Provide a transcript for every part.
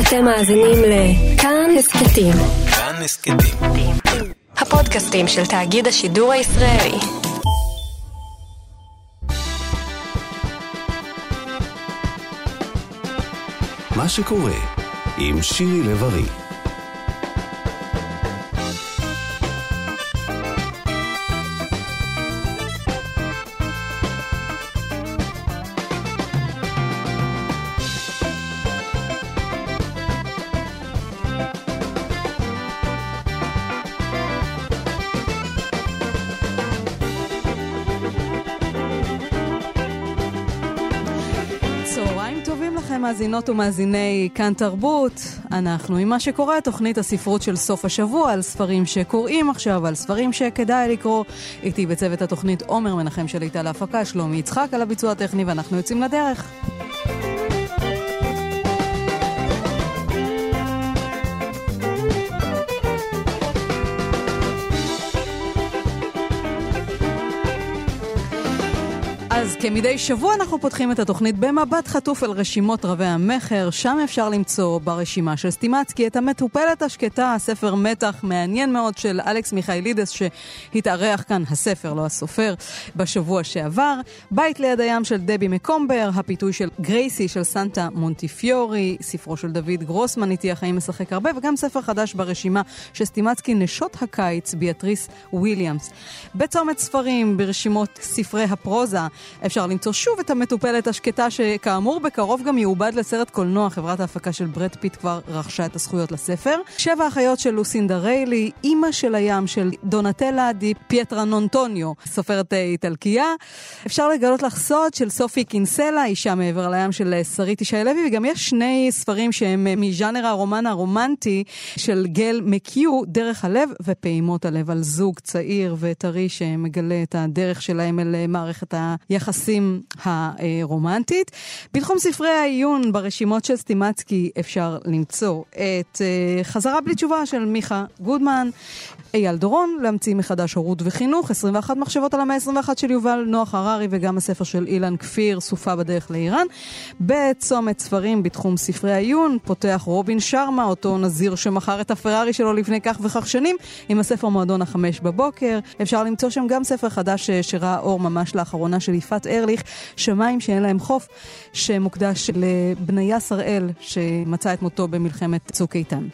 אתם מאזינים לכאן הסכתים. כאן הסכתים. הפודקאסטים של תאגיד השידור הישראלי. מה שקורה עם שירי לב-ארי מאזינות ומאזיני כאן תרבות, אנחנו עם מה שקורה, תוכנית הספרות של סוף השבוע, על ספרים שקוראים עכשיו, על ספרים שכדאי לקרוא. איתי בצוות התוכנית עומר מנחם שליטה להפקה, שלומי יצחק על הביצוע הטכני, ואנחנו יוצאים לדרך. כמדי שבוע אנחנו פותחים את התוכנית במבט חטוף אל רשימות רבי המכר, שם אפשר למצוא ברשימה של סטימצקי את המטופלת השקטה, ספר מתח מעניין מאוד של אלכס מיכאילידס שהתארח כאן, הספר, לא הסופר, בשבוע שעבר. בית ליד הים של דבי מקומבר, הפיתוי של גרייסי של סנטה מונטיפיורי, ספרו של דוד גרוסמן, אתי החיים משחק הרבה, וגם ספר חדש ברשימה של סטימצקי, נשות הקיץ, ביאטריס וויליאמס. בצומת ספרים, ברשימות ספרי הפרוזה, אפשר למצוא שוב את המטופלת השקטה, שכאמור בקרוב גם יעובד לסרט קולנוע. חברת ההפקה של ברד פיט כבר רכשה את הזכויות לספר. שבע אחיות של לוסינדה ריילי, אימא של הים של דונטלה די פייטרנטוניו, סופרת אה, איטלקייה. אפשר לגלות לך סוד של סופי קינסלה, אישה מעבר לים של אה, שרית ישי לוי, וגם יש שני ספרים שהם אה, מז'אנר הרומן הרומנטי של גל מקיו, דרך הלב ופעימות הלב, על זוג צעיר וטרי שמגלה את הדרך שלהם אל מערכת היחסים. היחסים הרומנטית. בתחום ספרי העיון ברשימות של סטימצקי אפשר למצוא את אה, חזרה בלי תשובה של מיכה גודמן, אייל דורון, להמציא מחדש הורות וחינוך, 21 מחשבות על המאה ה-21 של יובל נוח הררי וגם הספר של אילן כפיר, סופה בדרך לאיראן. בצומת ספרים בתחום ספרי העיון פותח רובין שרמה, אותו נזיר שמכר את הפרארי שלו לפני כך וכך שנים, עם הספר מועדון החמש בבוקר. אפשר למצוא שם גם ספר חדש אה, שראה אור ממש לאחרונה של יפעת ארליך, שמיים שאין להם חוף, שמוקדש לבניה שראל, שמצא את מותו במלחמת צוק איתן.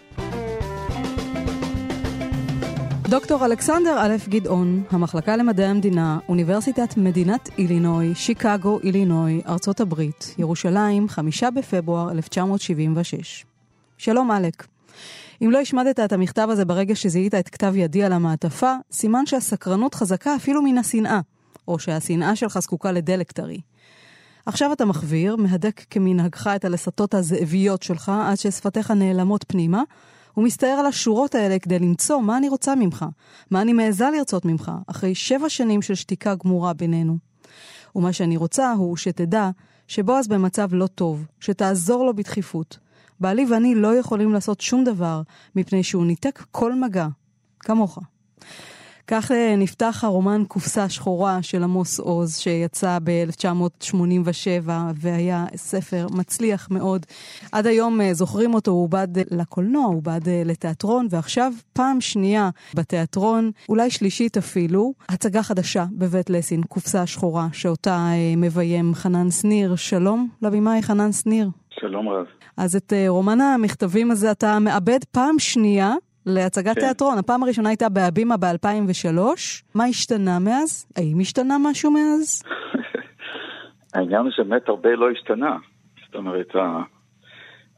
דוקטור אלכסנדר א' גדעון, המחלקה למדעי המדינה, אוניברסיטת מדינת אילינוי, שיקגו, אילינוי, ארצות הברית, ירושלים, חמישה בפברואר 1976. שלום אלק. אם לא השמדת את המכתב הזה ברגע שזיהית את כתב ידי על המעטפה, סימן שהסקרנות חזקה אפילו מן השנאה, או שהשנאה שלך זקוקה לדלק טרי. עכשיו אתה מחוויר, מהדק כמנהגך את הלסתות הזאביות שלך עד ששפתיך נעלמות פנימה, ומסתער על השורות האלה כדי למצוא מה אני רוצה ממך, מה אני מעיזה לרצות ממך, אחרי שבע שנים של שתיקה גמורה בינינו. ומה שאני רוצה הוא שתדע שבועז במצב לא טוב, שתעזור לו בדחיפות. בעלי ואני לא יכולים לעשות שום דבר, מפני שהוא ניתק כל מגע, כמוך. כך אה, נפתח הרומן קופסה שחורה של עמוס עוז, שיצא ב-1987 והיה ספר מצליח מאוד. עד היום אה, זוכרים אותו, הוא עובד לקולנוע, הוא עובד אה, לתיאטרון, ועכשיו פעם שנייה בתיאטרון, אולי שלישית אפילו, הצגה חדשה בבית לסין, קופסה שחורה, שאותה מביים חנן שניר. שלום לבמאי חנן שניר. שלום רב. אז את רומן המכתבים הזה אתה מאבד פעם שנייה להצגת כן. תיאטרון. הפעם הראשונה הייתה בהבימה ב-2003. מה השתנה מאז? האם השתנה משהו מאז? העניין הוא שבאמת הרבה לא השתנה. זאת אומרת,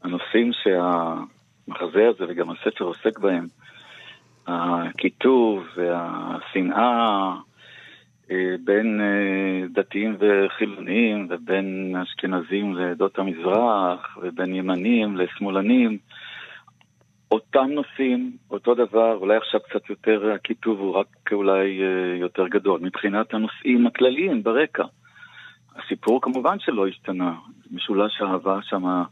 הנושאים שהמחזה הזה וגם הספר עוסק בהם, הקיטוב והשנאה אה, בין אה, דתיים וחילונים ובין אשכנזים לעדות המזרח ובין ימנים לשמאלנים, אותם נושאים, אותו דבר, אולי עכשיו קצת יותר, הקיטוב הוא רק אולי אה, יותר גדול. מבחינת הנושאים הכלליים ברקע. הסיפור כמובן שלא השתנה, משולש אהבה שמה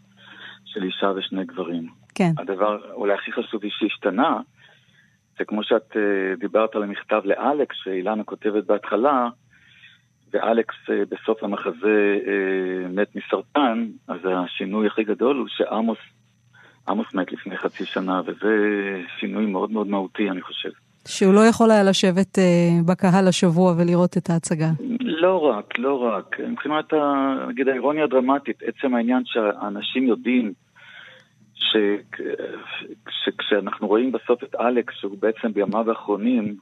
של אישה ושני גברים. כן. הדבר אולי הכי חשוב שהשתנה, זה כמו שאת uh, דיברת על המכתב לאלכס, שאילנה כותבת בהתחלה, ואלכס uh, בסוף המחזה מת מסרטן, אז השינוי הכי גדול הוא שעמוס עמוס מת לפני חצי שנה, וזה שינוי מאוד מאוד מהותי, אני חושב. שהוא לא יכול היה לשבת אה, בקהל השבוע ולראות את ההצגה. לא רק, לא רק. מבחינת, נגיד, האירוניה הדרמטית, עצם העניין שאנשים יודעים שכשאנחנו רואים בסוף את אלכס, שהוא בעצם בימיו האחרונים,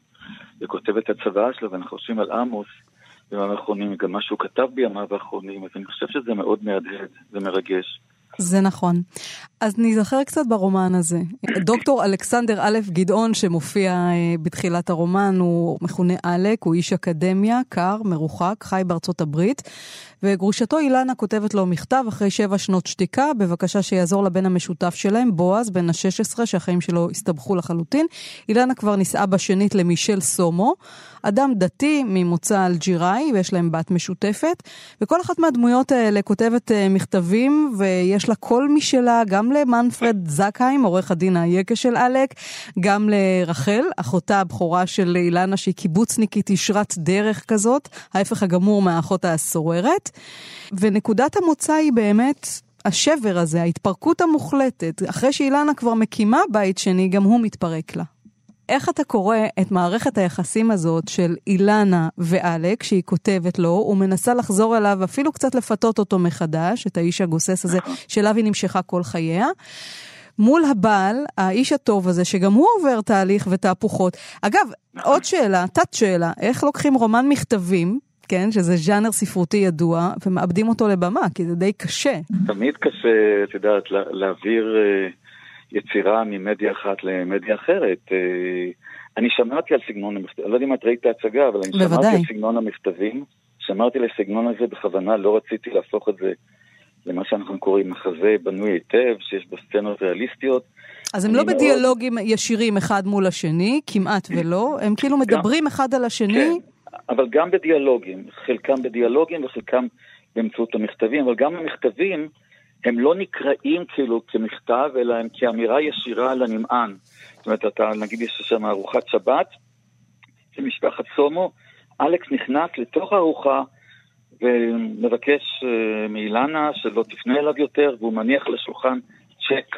וכותב את הצוואה שלו, ואנחנו חושבים על עמוס, בימיו האחרונים, גם מה שהוא כתב בימיו האחרונים, אז אני חושב שזה מאוד מהדהד ומרגש. זה נכון. אז נזכר קצת ברומן הזה. דוקטור אלכסנדר א' גדעון, שמופיע אה, בתחילת הרומן, הוא מכונה עלק, הוא איש אקדמיה, קר, מרוחק, חי בארצות הברית, וגרושתו אילנה כותבת לו מכתב אחרי שבע שנות שתיקה, בבקשה שיעזור לבן המשותף שלהם, בועז, בן ה-16, שהחיים שלו הסתבכו לחלוטין. אילנה כבר נישאה בשנית למישל סומו, אדם דתי ממוצא אלג'יראי, ויש להם בת משותפת, וכל אחת מהדמויות האלה כותבת אה, מכתבים, ויש לה קול משלה, גם למנפרד זקהיים, עורך הדין היקה של עלק, גם לרחל, אחותה הבכורה של אילנה, שהיא קיבוצניקית ישרת דרך כזאת, ההפך הגמור מהאחות הסוררת. ונקודת המוצא היא באמת השבר הזה, ההתפרקות המוחלטת. אחרי שאילנה כבר מקימה בית שני, גם הוא מתפרק לה. איך אתה קורא את מערכת היחסים הזאת של אילנה ואלק, שהיא כותבת לו, ומנסה לחזור אליו, אפילו קצת לפתות אותו מחדש, את האיש הגוסס הזה, שאליו היא נמשכה כל חייה. מול הבעל, האיש הטוב הזה, שגם הוא עובר תהליך ותהפוכות. אגב, עוד שאלה, תת שאלה, איך לוקחים רומן מכתבים, כן, שזה ז'אנר ספרותי ידוע, ומאבדים אותו לבמה, כי זה די קשה. תמיד קשה, את יודעת, להעביר אה, יצירה ממדיה אחת למדיה אחרת. אה, אני שמעתי על סגנון המכתבים, אני לא יודע אם את ראית את ההצגה, אבל אני בוודאי. שמעתי על סגנון המכתבים, שמרתי לסגנון הזה בכוונה, לא רציתי להפוך את זה למה שאנחנו קוראים מחזה בנוי היטב, שיש בו סצנות ריאליסטיות. אז הם לא בדיאלוגים מאוד... ישירים אחד מול השני, כמעט ולא, הם כאילו מדברים אחד על השני. כן, אבל גם בדיאלוגים, חלקם בדיאלוגים וחלקם באמצעות המכתבים, אבל גם המכתבים הם לא נקראים כאילו כמכתב, אלא הם כאמירה ישירה לנמען. זאת אומרת, אתה, נגיד יש שם ארוחת שבת של משפחת סומו, אלכס נכנס לתוך הארוחה ומבקש uh, מאילנה שלא תפנה אליו יותר, והוא מניח לשולחן צ'ק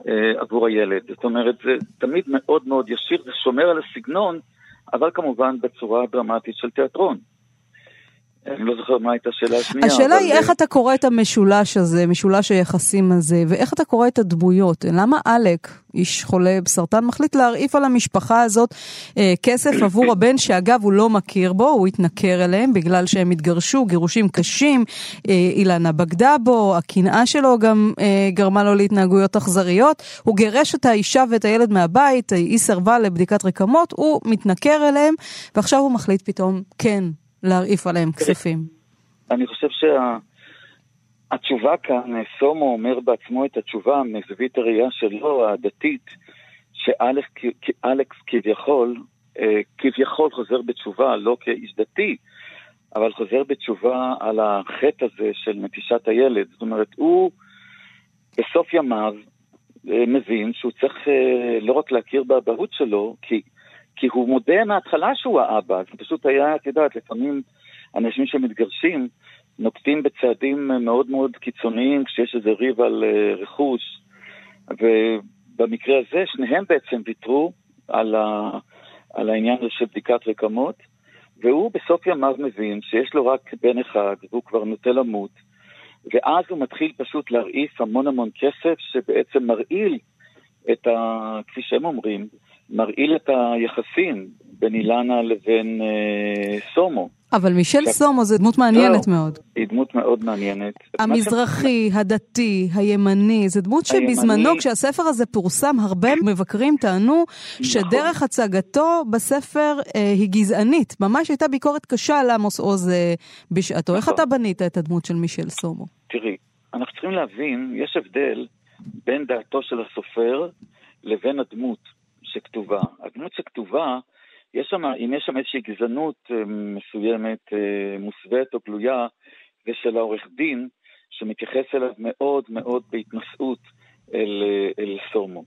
uh, עבור הילד. זאת אומרת, זה תמיד מאוד מאוד ישיר ושומר על הסגנון, אבל כמובן בצורה דרמטית של תיאטרון. אני לא זוכר מה הייתה השאלה השנייה. השאלה היא איך אתה קורא את המשולש הזה, משולש היחסים הזה, ואיך אתה קורא את הדמויות. למה עלק, איש חולה בסרטן, מחליט להרעיף על המשפחה הזאת אה, כסף עבור הבן, שאגב הוא לא מכיר בו, הוא התנכר אליהם בגלל שהם התגרשו, גירושים קשים, אה, אילנה בגדה בו, הקנאה שלו גם אה, גרמה לו להתנהגויות אכזריות. הוא גירש את האישה ואת הילד מהבית, היא סירבה לבדיקת רקמות, הוא מתנכר אליהם, ועכשיו הוא מחליט פתאום, כן, להרעיף עליהם כספים? אני חושב שהתשובה כאן, סומו אומר בעצמו את התשובה מזווית הראייה שלו, הדתית, שאלכס כביכול, אה, כביכול חוזר בתשובה, לא כאיש דתי, אבל חוזר בתשובה על החטא הזה של נטישת הילד. זאת אומרת, הוא בסוף ימיו אה, מבין שהוא צריך אה, לא רק להכיר באבהות שלו, כי כי הוא מודה מההתחלה שהוא האבא, זה פשוט היה, את יודעת, לפעמים אנשים שמתגרשים נוקטים בצעדים מאוד מאוד קיצוניים כשיש איזה ריב על uh, רכוש, ובמקרה הזה שניהם בעצם ויתרו על, ה, על העניין הזה של בדיקת רקמות, והוא בסוף ימיו מבין שיש לו רק בן אחד והוא כבר נוטה למות, ואז הוא מתחיל פשוט להרעיף המון המון כסף שבעצם מרעיל את ה... כפי שהם אומרים, מרעיל את היחסים בין אילנה לבין אה, סומו. אבל מישל סומו זה דמות מעניינת לא, מאוד. היא דמות מאוד מעניינת. המזרחי, ש... הדתי, הימני, זה דמות שבזמנו, הימני... כשהספר הזה פורסם, הרבה מבקרים טענו נכון. שדרך הצגתו בספר אה, היא גזענית. ממש הייתה ביקורת קשה על עמוס עוז אה, בשעתו. נכון. איך אתה בנית את הדמות של מישל סומו? תראי, אנחנו צריכים להבין, יש הבדל בין דעתו של הסופר לבין הדמות. שכתובה. הדמות שכתובה, יש שם, אם יש שם איזושהי גזענות אה, מסוימת, אה, מוסווית או גלויה, זה של העורך דין, שמתייחס אליו מאוד מאוד בהתנשאות אל, אה, אל סומו.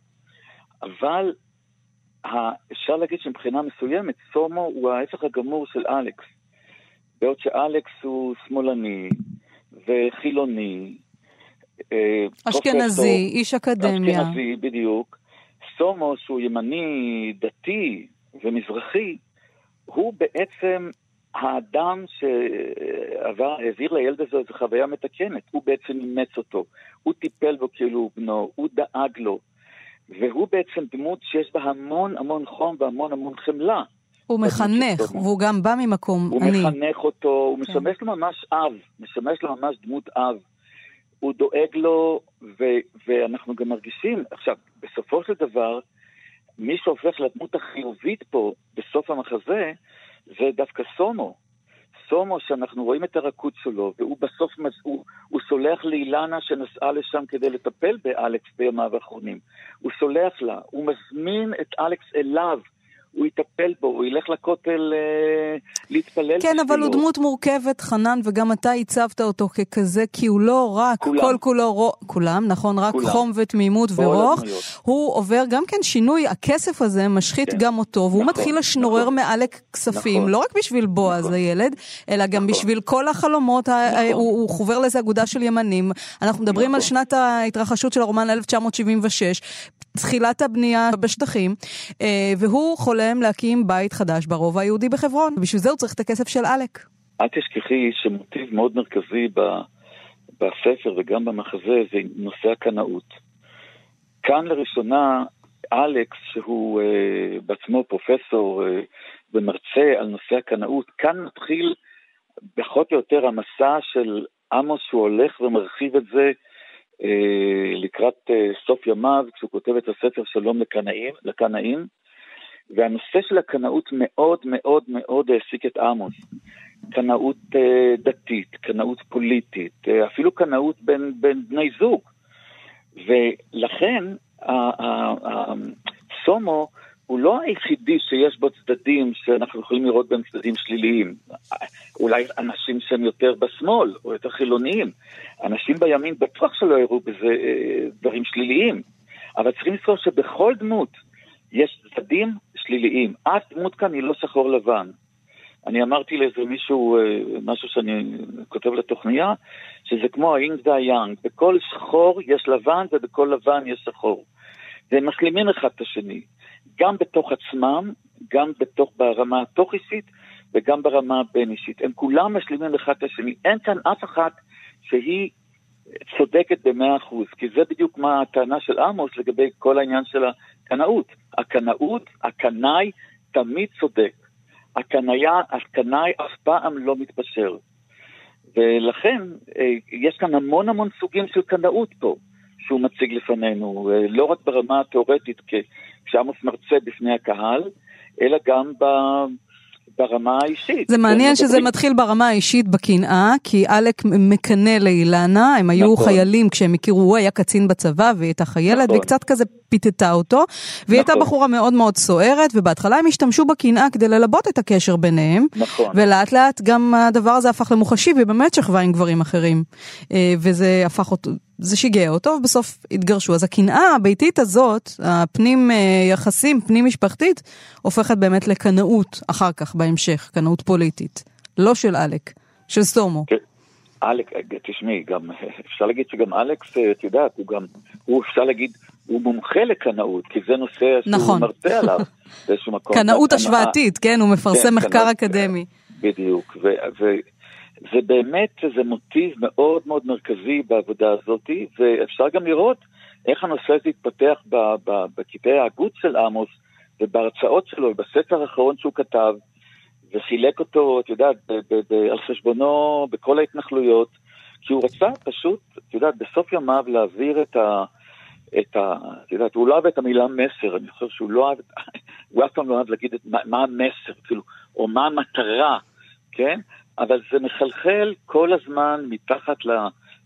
אבל אפשר להגיד שמבחינה מסוימת, סומו הוא ההפך הגמור של אלכס. בעוד שאלכס הוא שמאלני וחילוני, אשכנזי, איש אקדמיה. אשכנזי, בדיוק. סומו, שהוא ימני, דתי ומזרחי, הוא בעצם האדם שהעביר לילד הזה איזו חוויה מתקנת, הוא בעצם אימץ אותו, הוא טיפל בו כאילו הוא בנו, הוא דאג לו, והוא בעצם דמות שיש בה המון המון חום והמון המון חמלה. הוא מחנך, והוא גם בא ממקום הוא אני. הוא מחנך אותו, הוא כן. משמש לו ממש אב, משמש לו ממש דמות אב. הוא דואג לו, ו- ואנחנו גם מרגישים, עכשיו, בסופו של דבר, מי שהופך לדמות החיובית פה, בסוף המחזה, זה דווקא סומו. סומו, שאנחנו רואים את הרכות שלו, והוא בסוף, הוא, הוא סולח לאילנה שנסעה לשם כדי לטפל באלכס בימיו האחרונים. הוא סולח לה, הוא מזמין את אלכס אליו. הוא יטפל בו, הוא ילך לכותל אה, להתפלל כן, אבל הוא דמות מורכבת, חנן, וגם אתה הצבת אותו ככזה, כי הוא לא רק כולם. כל כולו, רו... כולם, נכון? רק כולם. חום ותמימות ורוך. הוא עובר גם כן שינוי, הכסף הזה משחית כן. גם אותו, והוא נכון, מתחיל לשנורר נכון. מעלק כספים, נכון. לא רק בשביל בועז נכון. הילד, אלא גם נכון. בשביל כל החלומות, נכון. הוא, הוא חובר לאיזה אגודה של ימנים. אנחנו מדברים נכון. על שנת ההתרחשות של הרומן 1976, תחילת הבנייה בשטחים, אה, והוא חולם להקים בית חדש ברובע היהודי בחברון, ובשביל זה הוא צריך את הכסף של עלק. אל תשכחי שמוטיב מאוד מרכזי בספר וגם במחזה זה נושא הקנאות. כאן לראשונה אלכס, שהוא uh, בעצמו פרופסור uh, ומרצה על נושא הקנאות, כאן מתחיל פחות או יותר המסע של עמוס שהוא הולך ומרחיב את זה אה, לקראת אה, סוף ימיו, כשהוא כותב את הספר שלום לקנאים, לקנאים, והנושא של הקנאות מאוד מאוד מאוד העסיק את עמוס. קנאות אה, דתית, קנאות פוליטית, אפילו קנאות בין, בין בני זוג. ולכן סומו הוא לא היחידי שיש בו צדדים שאנחנו יכולים לראות בהם צדדים שליליים. אולי אנשים שהם יותר בשמאל או יותר חילוניים. אנשים בימין בטוח שלא יראו בזה אה, דברים שליליים. אבל צריכים לזכור שבכל דמות יש צדדים שליליים. אף דמות כאן היא לא שחור לבן. אני אמרתי לאיזה מישהו, אה, משהו שאני כותב לתוכניה, שזה כמו האינג והיאנג. בכל שחור יש לבן ובכל לבן יש שחור. והם משלימים אחד את השני. גם בתוך עצמם, גם בתוך, ברמה התוך-אישית וגם ברמה הבין-אישית. הם כולם משלימים אחד את השני. אין כאן אף אחת שהיא צודקת במאה אחוז, כי זה בדיוק מה הטענה של עמוס לגבי כל העניין של הקנאות. הקנאות, הקנאי תמיד צודק. הקנאיה, הקנאי אף פעם לא מתפשר. ולכן אה, יש כאן המון המון סוגים של קנאות פה. שהוא מציג לפנינו, אה, לא רק ברמה התיאורטית כשעמוס מרצה בפני הקהל, אלא גם. ברמה האישית. זה מעניין שזה. מתחיל ברמה האישית בקנאה, כי עלק מקנא לאילנה, הם היו נכון. חיילים כשהם הכירו, הוא היה קצין בצבא והיא הייתה חיילת, נכון. והיא קצת כזה פיתתה אותו, והיא נכון. הייתה בחורה מאוד מאוד סוערת, ובהתחלה הם השתמשו בקנאה כדי ללבות את הקשר ביניהם, נכון. ולאט לאט גם הדבר הזה הפך למוחשי, והיא באמת שכבה עם גברים אחרים, אה, וזה הפך אותו, זה שיגע אותו, ובסוף התגרשו. אז הקנאה הביתית הזאת, הפנים אה, יחסים, פנים משפחתית, הופכת באמת לקנאות אחר כך, בהמשך, קנאות פוליטית. לא של עלק, של סטומו. כן. אלק, תשמעי, גם אפשר להגיד שגם אלכס, אה, את יודעת, הוא גם, הוא אפשר להגיד, הוא מומחה לקנאות, כי זה נושא שהוא נכון. מרצה עליו באיזשהו מקום. קנאות השוואתית, כן, הוא מפרסם כן, מחקר קנאות, אקדמי. בדיוק, זה באמת, זה מוטיב מאוד מאוד מרכזי בעבודה הזאת, ואפשר גם לראות איך הנושא הזה התפתח בכתבי ההגות של עמוס ובהרצאות שלו, בספר האחרון שהוא כתב, וחילק אותו, את יודעת, על חשבונו בכל ההתנחלויות, כי הוא רצה פשוט, את יודעת, בסוף ימיו להעביר את ה... את ה... את יודעת, הוא לא אוהב את המילה מסר, אני חושב שהוא לא אוהב, הוא אף פעם לא אוהב להגיד את מה, מה המסר, כאילו, או מה המטרה, כן? אבל זה מחלחל כל הזמן מתחת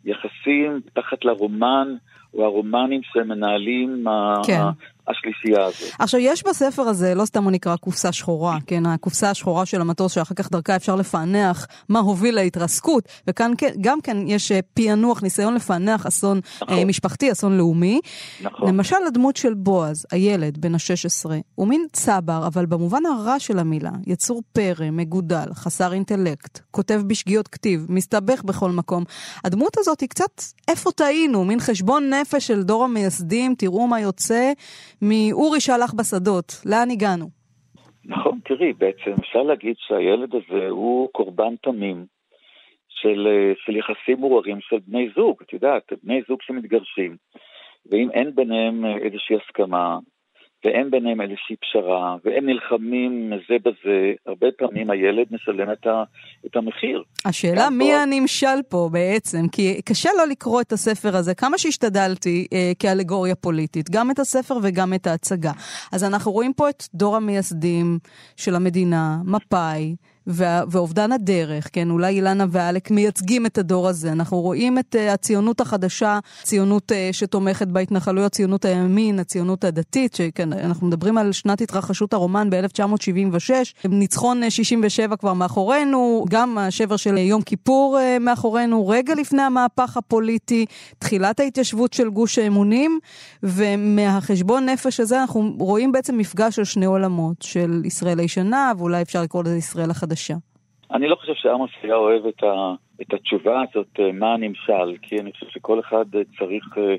ליחסים, מתחת לרומן, או הרומנים שהם מנהלים, כן. השלישייה הזאת. עכשיו, יש בספר הזה, לא סתם הוא נקרא קופסה שחורה, כן, הקופסה השחורה של המטוס, שאחר כך דרכה אפשר לפענח מה הוביל להתרסקות, וכאן כן, גם כן יש אה, פענוח, ניסיון לפענח אסון נכון. אה, משפחתי, אסון לאומי. נכון. למשל, הדמות של בועז, הילד בן ה-16, הוא מין צבר, אבל במובן הרע של המילה, יצור פרא, מגודל, חסר אינטלקט, כותב בשגיאות כתיב, מסתבך בכל מקום. הדמות הזאת היא קצת, איפה טעינו? מין חשבון נפש של דור המייסדים, תראו מה יוצא. מאורי שהלך בשדות. לאן הגענו? נכון, תראי, בעצם אפשר להגיד שהילד הזה הוא קורבן תמים של, אה, של יחסים מעוררים של בני זוג. את יודעת, בני זוג שמתגרשים, ואם אין ביניהם אה, איזושהי הסכמה, ואין ביניהם איזושהי פשרה, והם נלחמים זה בזה, הרבה פעמים הילד משלם את, ה, את המחיר. השאלה מי פה... הנמשל פה בעצם, כי קשה לא לקרוא את הספר הזה, כמה שהשתדלתי אה, כאלגוריה פוליטית, גם את הספר וגם את ההצגה. אז אנחנו רואים פה את דור המייסדים של המדינה, מפא"י, ואובדן הדרך, כן, אולי אילנה ואלק מייצגים את הדור הזה. אנחנו רואים את uh, הציונות החדשה, ציונות uh, שתומכת בהתנחלויות, ציונות הימין, הציונות הדתית, שכן, אנחנו מדברים על שנת התרחשות הרומן ב-1976, ניצחון 67 אה, כבר מאחורינו, גם השבר של יום כיפור uh, מאחורינו, רגע לפני המהפך הפוליטי, תחילת ההתיישבות של גוש האמונים, ומהחשבון נפש הזה אנחנו רואים בעצם מפגש של שני עולמות, של ישראל הישנה, ואולי אפשר לקרוא לזה ישראל החדשה. חדשה? אני לא חושב שעמוס היה אוהב את, ה, את התשובה הזאת, אה, מה הנמשל, כי אני חושב שכל אחד אה, צריך אה,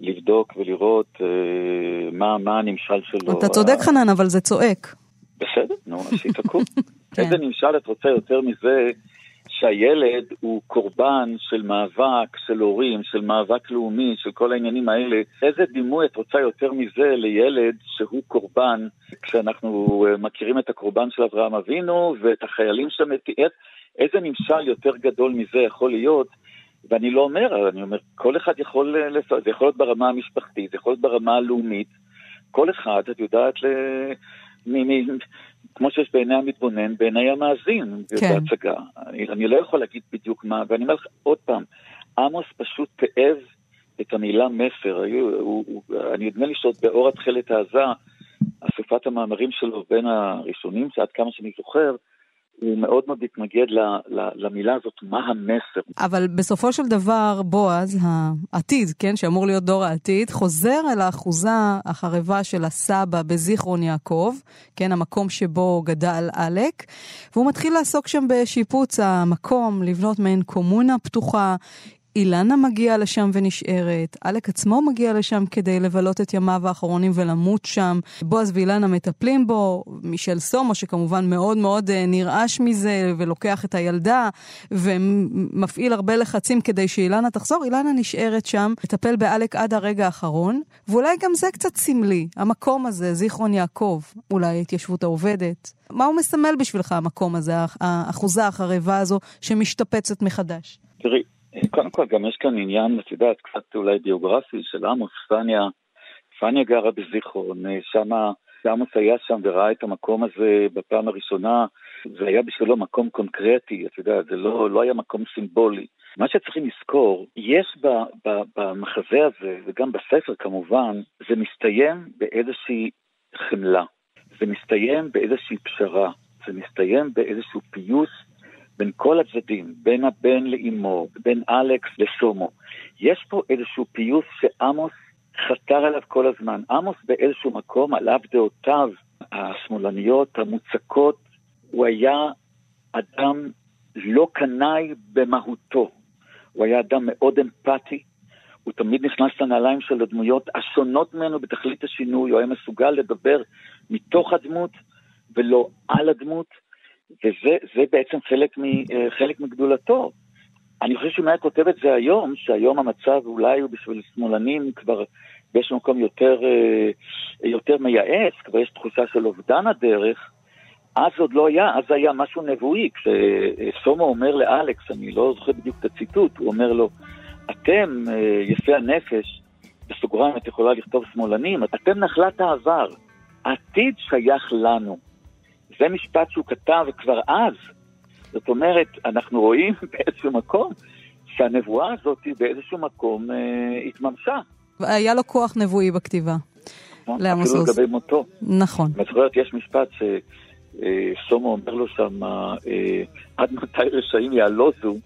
לבדוק ולראות מה, מה הנמשל שלו. אתה צודק חנן, אבל זה צועק. בסדר, נו, אז שיתקעו. כן. איזה נמשל את רוצה יותר מזה שהילד הוא קורבן של מאבק של הורים, של מאבק לאומי, של כל העניינים האלה. איזה דימוי את רוצה יותר מזה לילד שהוא קורבן, כשאנחנו אה, מכירים את הקורבן של אברהם אבינו ואת החיילים שמתים, איזה נמשל יותר גדול מזה יכול להיות? ואני לא אומר, אני אומר, כל אחד יכול, זה יכול להיות ברמה המשפחתית, זה יכול להיות ברמה הלאומית. כל אחד, את יודעת, ל... כמו שיש בעיני המתבונן, בעיני המאזין, כן. בהצגה. אני, אני לא יכול להגיד בדיוק מה, ואני אומר לך עוד פעם, עמוס פשוט תיעב את המילה מסר. היו, הוא, הוא, אני נדמה לי שעוד באור התכלת העזה, אספת המאמרים שלו בין הראשונים, שעד כמה שאני זוכר, הוא מאוד מאוד התנגד למילה הזאת, מה המסר. אבל בסופו של דבר, בועז, העתיד, כן, שאמור להיות דור העתיד, חוזר אל האחוזה החרבה של הסבא בזיכרון יעקב, כן, המקום שבו גדל עלק, והוא מתחיל לעסוק שם בשיפוץ המקום, לבנות מעין קומונה פתוחה אילנה מגיעה לשם ונשארת, עלק עצמו מגיע לשם כדי לבלות את ימיו האחרונים ולמות שם. בועז ואילנה מטפלים בו, מישל סומו שכמובן מאוד מאוד אה, נרעש מזה ולוקח את הילדה ומפעיל הרבה לחצים כדי שאילנה תחזור. אילנה נשארת שם, לטפל בעלק עד הרגע האחרון, ואולי גם זה קצת סמלי, המקום הזה, זיכרון יעקב, אולי ההתיישבות העובדת. מה הוא מסמל בשבילך המקום הזה, האחוזה החרבה הזו שמשתפצת מחדש? תראי, קודם כל, גם יש כאן עניין, את יודעת, קצת אולי ביוגרפי של עמוס, פניה, פניה גרה בזיכרון, שמה, עמוס היה שם וראה את המקום הזה בפעם הראשונה, זה היה בשבילו מקום קונקרטי, את יודעת, זה לא, לא היה מקום סימבולי. מה שצריכים לזכור, יש ב, ב, במחזה הזה, וגם בספר כמובן, זה מסתיים באיזושהי חמלה, זה מסתיים באיזושהי פשרה, זה מסתיים באיזשהו פיוס בין כל הצדדים, בין הבן לאימו, בין אלכס לסומו. יש פה איזשהו פיוס שעמוס חתר עליו כל הזמן. עמוס באיזשהו מקום, על אף דעותיו השמאלניות, המוצקות, הוא היה אדם לא קנאי במהותו. הוא היה אדם מאוד אמפתי, הוא תמיד נכנס לנעליים של הדמויות השונות ממנו בתכלית השינוי, הוא היה מסוגל לדבר מתוך הדמות ולא על הדמות. וזה בעצם חלק, מ, אה, חלק מגדולתו. אני חושב שאם היה כותב את זה היום, שהיום המצב אולי הוא בשביל שמאלנים כבר באיזשהו מקום יותר, אה, יותר מייעץ, כבר יש תחושה של אובדן הדרך, אז עוד לא היה, אז היה משהו נבואי. כשסומו אומר לאלכס, אני לא זוכר בדיוק את הציטוט, הוא אומר לו, אתם, אה, יפי הנפש, בסוגריים את יכולה לכתוב שמאלנים, אתם נחלת העבר, העתיד שייך לנו. זה משפט שהוא כתב כבר אז. זאת אומרת, אנחנו רואים באיזשהו מקום שהנבואה הזאת באיזשהו מקום אה, התממשה. היה לו כוח נבואי בכתיבה. נכון? אפילו. לגבי מותו. נכון. את זוכרת, יש משפט ששלמה אומר לו שם, אה, עד מתי רשעים יעלוזו,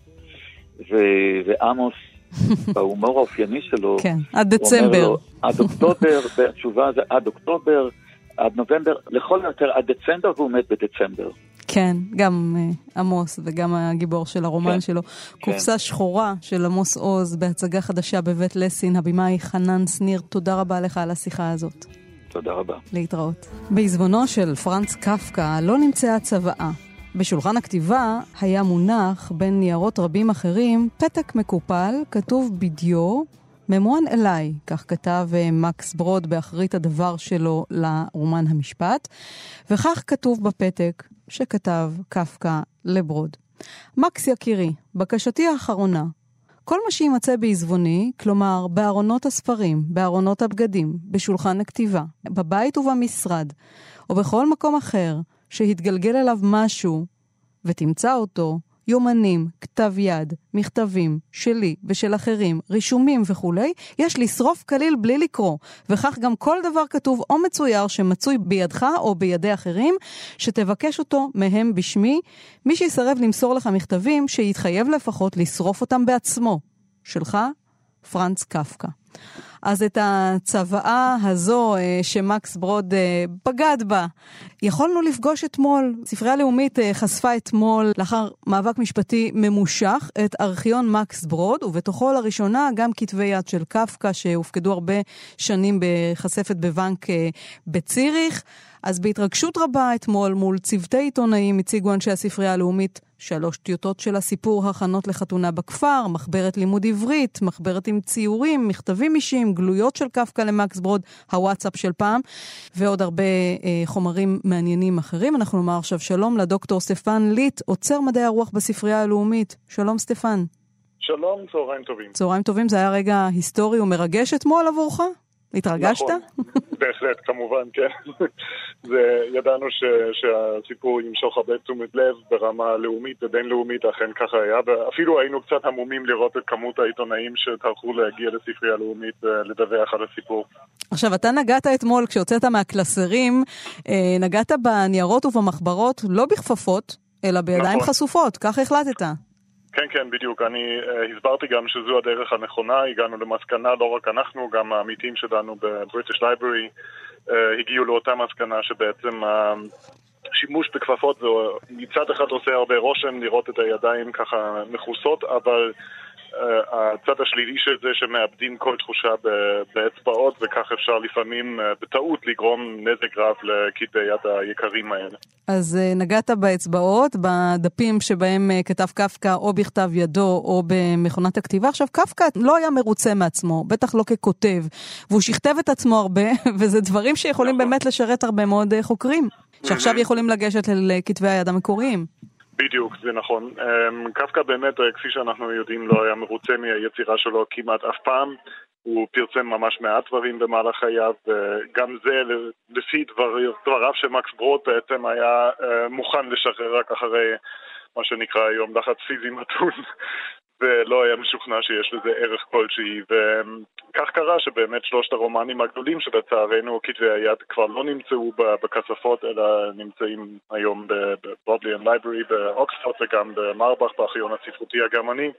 ו- ועמוס, בהומור האופייני שלו, כן, עד דצמבר. לו, עד אוקטובר, והתשובה זה עד אוקטובר, עד נובמבר, לכל היותר עד דצמבר, והוא מת בדצמבר. כן, גם אה, עמוס וגם הגיבור של הרומן כן, שלו. קופסה שחורה של עמוס עוז בהצגה חדשה בבית לסין, הבמאי חנן שניר, תודה רבה לך על השיחה הזאת. תודה רבה. להתראות. בעזבונו של פרנץ קפקא לא נמצאה צוואה. בשולחן הכתיבה היה מונח בין ניירות רבים אחרים פתק מקופל, כתוב בדיו, ממוען אליי, כך כתב אה, מקס ברוד באחרית הדבר שלו לרומן המשפט, וכך כתוב בפתק שכתב קפקא לברוד. מקס יקירי, בקשתי האחרונה, כל מה שיימצא בעזבוני, כלומר בארונות הספרים, בארונות הבגדים, בשולחן הכתיבה, בבית ובמשרד, או בכל מקום אחר שהתגלגל אליו משהו ותמצא אותו, יומנים, כתב יד, מכתבים, שלי ושל אחרים, רישומים וכולי, יש לשרוף כליל בלי לקרוא, וכך גם כל דבר כתוב או מצויר שמצוי בידך או בידי אחרים, שתבקש אותו מהם בשמי, מי שיסרב למסור לך מכתבים, שיתחייב לפחות לשרוף אותם בעצמו. שלך, פרנץ קפקא. אז את הצוואה הזו אה, שמקס ברוד אה, בגד בה, יכולנו לפגוש אתמול. ספרייה לאומית אה, חשפה אתמול, לאחר מאבק משפטי ממושך, את ארכיון מקס ברוד, ובתוכו לראשונה גם כתבי יד של קפקא, שהופקדו הרבה שנים בחשפת בבנק בציריך. אז בהתרגשות רבה אתמול מול צוותי עיתונאים הציגו אנשי הספרייה הלאומית שלוש טיוטות של הסיפור הכנות לחתונה בכפר, מחברת לימוד עברית, מחברת עם ציורים, מכתבים אישיים, גלויות של קפקא למקס ברוד, הוואטסאפ של פעם, ועוד הרבה אה, חומרים מעניינים אחרים. אנחנו נאמר עכשיו שלום לדוקטור סטפן ליט, עוצר מדעי הרוח בספרייה הלאומית. שלום סטפן. שלום, צהריים טובים. צהריים טובים, זה היה רגע היסטורי ומרגש אתמול עבורך? התרגשת? נכון, בהחלט, כמובן, כן. זה, ידענו ש, שהסיפור ימשוך הרבה תשומת לב ברמה לאומית ובינלאומית, אכן ככה היה, ואפילו היינו קצת המומים לראות את כמות העיתונאים שטרחו להגיע לספרייה הלאומית ולדווח על הסיפור. עכשיו, אתה נגעת אתמול, כשהוצאת מהקלסרים, אה, נגעת בניירות ובמחברות, לא בכפפות, אלא בידיים נכון. חשופות, כך החלטת. כן, כן, בדיוק. אני אה, הסברתי גם שזו הדרך הנכונה, הגענו למסקנה, לא רק אנחנו, גם העמיתים שלנו ב British Library אה, הגיעו לאותה מסקנה שבעצם השימוש בכפפות זה מצד אחד עושה הרבה רושם לראות את הידיים ככה מכוסות, אבל אה, הצד השלילי של זה שמאבדים כל תחושה באצבעות וכך אפשר לפעמים אה, בטעות לגרום נזק רב לכתבי יד היקרים האלה. אז אה, נגעת באצבעות, בדפים שבהם אה, כתב קפקא או בכתב ידו או במכונת הכתיבה. עכשיו, קפקא לא היה מרוצה מעצמו, בטח לא ככותב, והוא שכתב את עצמו הרבה, וזה דברים שיכולים נכון. באמת לשרת הרבה מאוד אה, חוקרים, שעכשיו יכולים לגשת לכתבי היד המקוריים. בדיוק, זה נכון. אמ, קפקא באמת, אה, כפי שאנחנו יודעים, לא היה מרוצה מהיצירה שלו כמעט אף פעם. הוא פרסם ממש מעט דברים במהלך חייו, וגם זה, לפי דבר, דבריו של מקס ברוד, בעצם היה אה, מוכן לשחרר רק אחרי מה שנקרא היום לחץ פיזי מתון, ולא היה משוכנע שיש לזה ערך כלשהי. וכך קרה שבאמת שלושת הרומנים הגדולים שלצערנו כתבי היד כבר לא נמצאו בכספות, אלא נמצאים היום ב Bodleian Library באוקספורד וגם במרבך, בארכיון הספרותי הגרמני.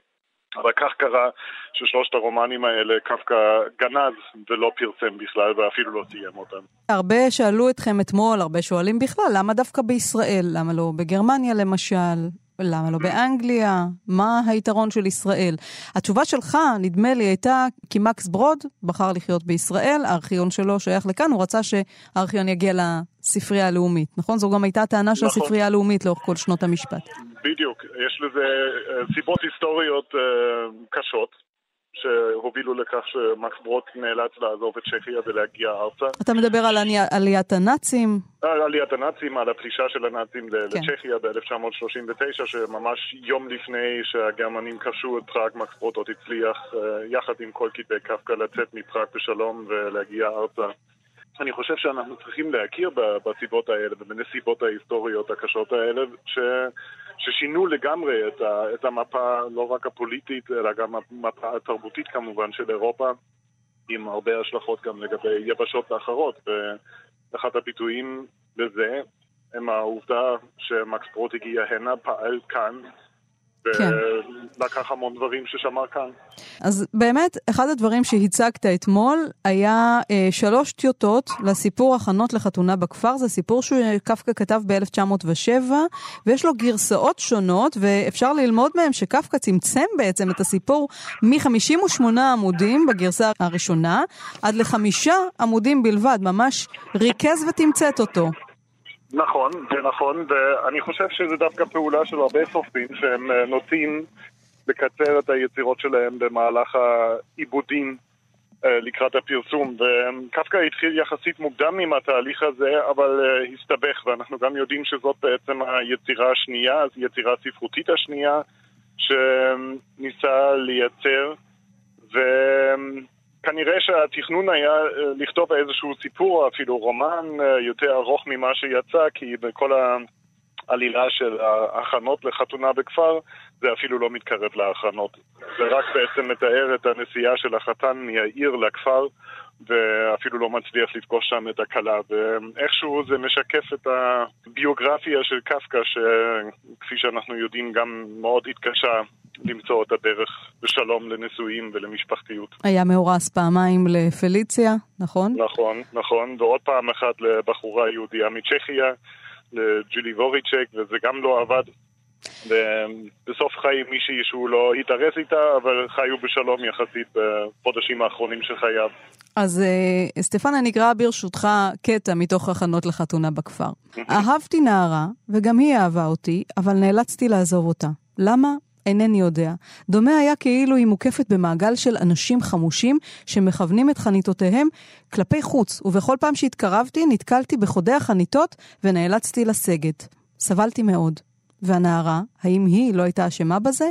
אבל כך קרה ששלושת הרומנים האלה קפקא גנז ולא פרסם בכלל ואפילו לא סיים אותם. הרבה שאלו אתכם אתמול, הרבה שואלים בכלל, למה דווקא בישראל? למה לא בגרמניה למשל? למה לא באנגליה? מה היתרון של ישראל? התשובה שלך, נדמה לי, הייתה כי מקס ברוד בחר לחיות בישראל, הארכיון שלו שייך לכאן, הוא רצה שהארכיון יגיע לספרייה הלאומית, נכון? זו גם הייתה הטענה של נכון. הספרייה הלאומית לאורך כל שנות המשפט. בדיוק, יש לזה אה, סיבות היסטוריות אה, קשות. שהובילו לכך שמקס ברוד נאלץ לעזוב את צ'כיה ולהגיע ארצה. אתה מדבר על עלי- עליית הנאצים? על עליית הנאצים, על הפלישה של הנאצים כן. לצ'כיה ב-1939, שממש יום לפני שהגרמנים כבשו את פראג, מקס ברוד עוד הצליח, אה, יחד עם כל כתבי קפקא, לצאת מפראג בשלום ולהגיע ארצה. אני חושב שאנחנו צריכים להכיר בסיבות האלה ובנסיבות ההיסטוריות הקשות האלה, ש... ששינו לגמרי את, ה... את המפה, לא רק הפוליטית, אלא גם המפה התרבותית כמובן של אירופה. עם הרבה השלכות גם לגבי יבשות אחרות, ואחד הביטויים לזה הם העובדה שמקס פרוט הגיע הנה, פעל כאן, כן. ולקח המון דברים ששמר כאן. אז באמת, אחד הדברים שהצגת אתמול היה אה, שלוש טיוטות לסיפור הכנות לחתונה בכפר. זה סיפור שקפקא כתב ב-1907, ויש לו גרסאות שונות, ואפשר ללמוד מהם שקפקא צמצם בעצם את הסיפור מ-58 עמודים בגרסה הראשונה, עד לחמישה עמודים בלבד, ממש ריכז ותמצת אותו. נכון, זה נכון, ואני חושב שזה דווקא פעולה של הרבה סופרים שהם אה, נוטים לקצר את היצירות שלהם במהלך העיבודים אה, לקראת הפרסום, וקפקא התחיל יחסית מוקדם עם התהליך הזה, אבל אה, הסתבך, ואנחנו גם יודעים שזאת בעצם היצירה השנייה, היצירה הספרותית השנייה שניסה לייצר, ו... כנראה שהתכנון היה אה, לכתוב איזשהו סיפור, אפילו רומן אה, יותר ארוך ממה שיצא, כי בכל העלילה של ההכנות לחתונה בכפר, זה אפילו לא מתקרב להכנות. זה רק בעצם מתאר את הנסיעה של החתן מהעיר לכפר, ואפילו לא מצליח לפגוש שם את הכלה. ואיכשהו זה משקף את הביוגרפיה של קפקא, שכפי שאנחנו יודעים גם מאוד התקשה למצוא את הדרך בשלום לנישואים ולמשפחתיות. היה מאורס פעמיים לפליציה, נכון? נכון, נכון, ועוד פעם אחת לבחורה יהודייה מצ'כיה, לג'ילי ווריצ'ק, וזה גם לא עבד. ובסוף חי מישהי שהוא לא התארס איתה, אבל חיו בשלום יחסית בחודשים האחרונים של חייו. אז uh, סטפן, אני אקרא ברשותך קטע מתוך הכנות לחתונה בכפר. אהבתי נערה, וגם היא אהבה אותי, אבל נאלצתי לעזוב אותה. למה? אינני יודע. דומה היה כאילו היא מוקפת במעגל של אנשים חמושים שמכוונים את חניתותיהם כלפי חוץ, ובכל פעם שהתקרבתי נתקלתי בחודי החניתות ונאלצתי לסגת. סבלתי מאוד. והנערה, האם היא לא הייתה אשמה בזה?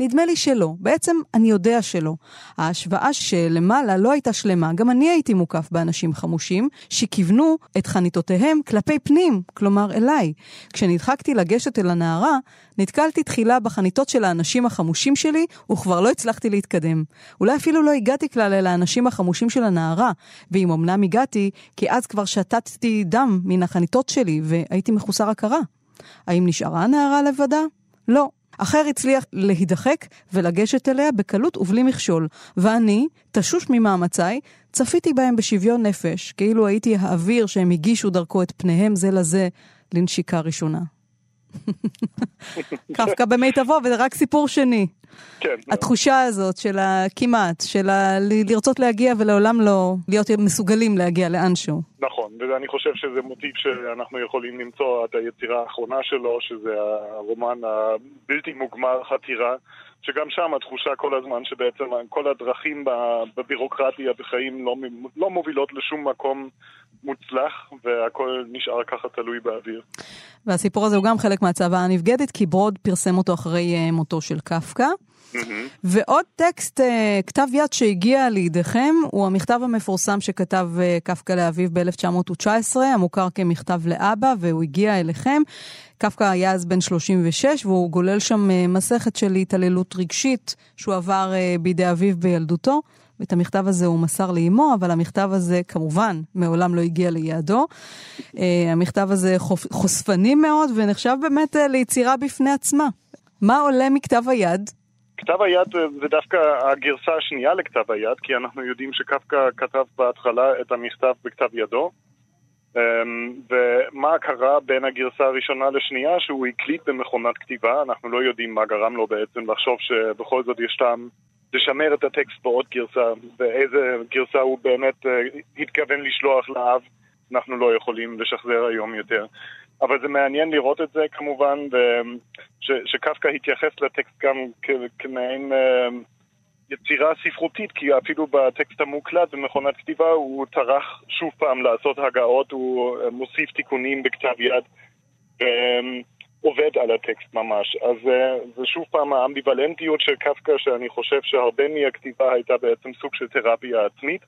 נדמה לי שלא. בעצם אני יודע שלא. ההשוואה שלמעלה לא הייתה שלמה. גם אני הייתי מוקף באנשים חמושים שכיוונו את חניתותיהם כלפי פנים, כלומר אליי. כשנדחקתי לגשת אל הנערה, נתקלתי תחילה בחניתות של האנשים החמושים שלי, וכבר לא הצלחתי להתקדם. אולי אפילו לא הגעתי כלל אל האנשים החמושים של הנערה, ואם אמנם הגעתי, כי אז כבר שתתתי דם מן החניתות שלי, והייתי מחוסר הכרה. האם נשארה הנערה לבדה? לא. אחר הצליח להידחק ולגשת אליה בקלות ובלי מכשול, ואני, תשוש ממאמציי, צפיתי בהם בשוויון נפש, כאילו הייתי האוויר שהם הגישו דרכו את פניהם זה לזה לנשיקה ראשונה. קפקא במיטבו, וזה רק סיפור שני. כן. התחושה הזאת של הכמעט, של ה... לרצות להגיע ולעולם לא להיות מסוגלים להגיע לאנשהו. נכון, ואני חושב שזה מוטיב שאנחנו יכולים למצוא את היצירה האחרונה שלו, שזה הרומן הבלתי מוגמר, חתירה. שגם שם התחושה כל הזמן שבעצם כל הדרכים בבירוקרטיה בחיים לא, לא מובילות לשום מקום מוצלח, והכל נשאר ככה תלוי באוויר. והסיפור הזה הוא גם חלק מהצוואה הנבגדת, כי ברוד פרסם אותו אחרי אה, מותו של קפקא. Mm-hmm. ועוד טקסט, אה, כתב יד שהגיע לידיכם, הוא המכתב המפורסם שכתב אה, קפקא לאביו ב-1919, המוכר כמכתב לאבא, והוא הגיע אליכם. קפקא היה אז בן 36, והוא גולל שם מסכת של התעללות רגשית שהוא עבר בידי אביו בילדותו. את המכתב הזה הוא מסר לאימו, אבל המכתב הזה כמובן מעולם לא הגיע ליעדו. Uh, המכתב הזה. חושפני מאוד ונחשב באמת uh, ליצירה בפני עצמה. מה עולה מכתב היד? כתב היד זה דווקא הגרסה השנייה לכתב היד, כי אנחנו יודעים שקפקא כתב בהתחלה את המכתב בכתב ידו. Um, ומה קרה בין הגרסה הראשונה לשנייה? שהוא הקליט במכונת כתיבה, אנחנו לא יודעים מה גרם לו בעצם לחשוב שבכל זאת יש טעם לשמר את הטקסט בעוד גרסה, ואיזה גרסה הוא באמת אה, התכוון לשלוח לאב, אנחנו לא יכולים לשחזר היום יותר. אבל זה מעניין לראות את זה כמובן, שקפקא התייחס לטקסט גם כמעין אה, יצירה ספרותית, כי אפילו בטקסט המוקלט במכונת כתיבה הוא טרח שוב פעם לעשות הגאות, הוא אה, מוסיף תיקונים בכתב יד. עובד על הטקסט ממש. אז uh, זה שוב פעם האמביוולנטיות של קפקא, שאני חושב שהרבה מהכתיבה הייתה בעצם סוג של תרפיה עצמית,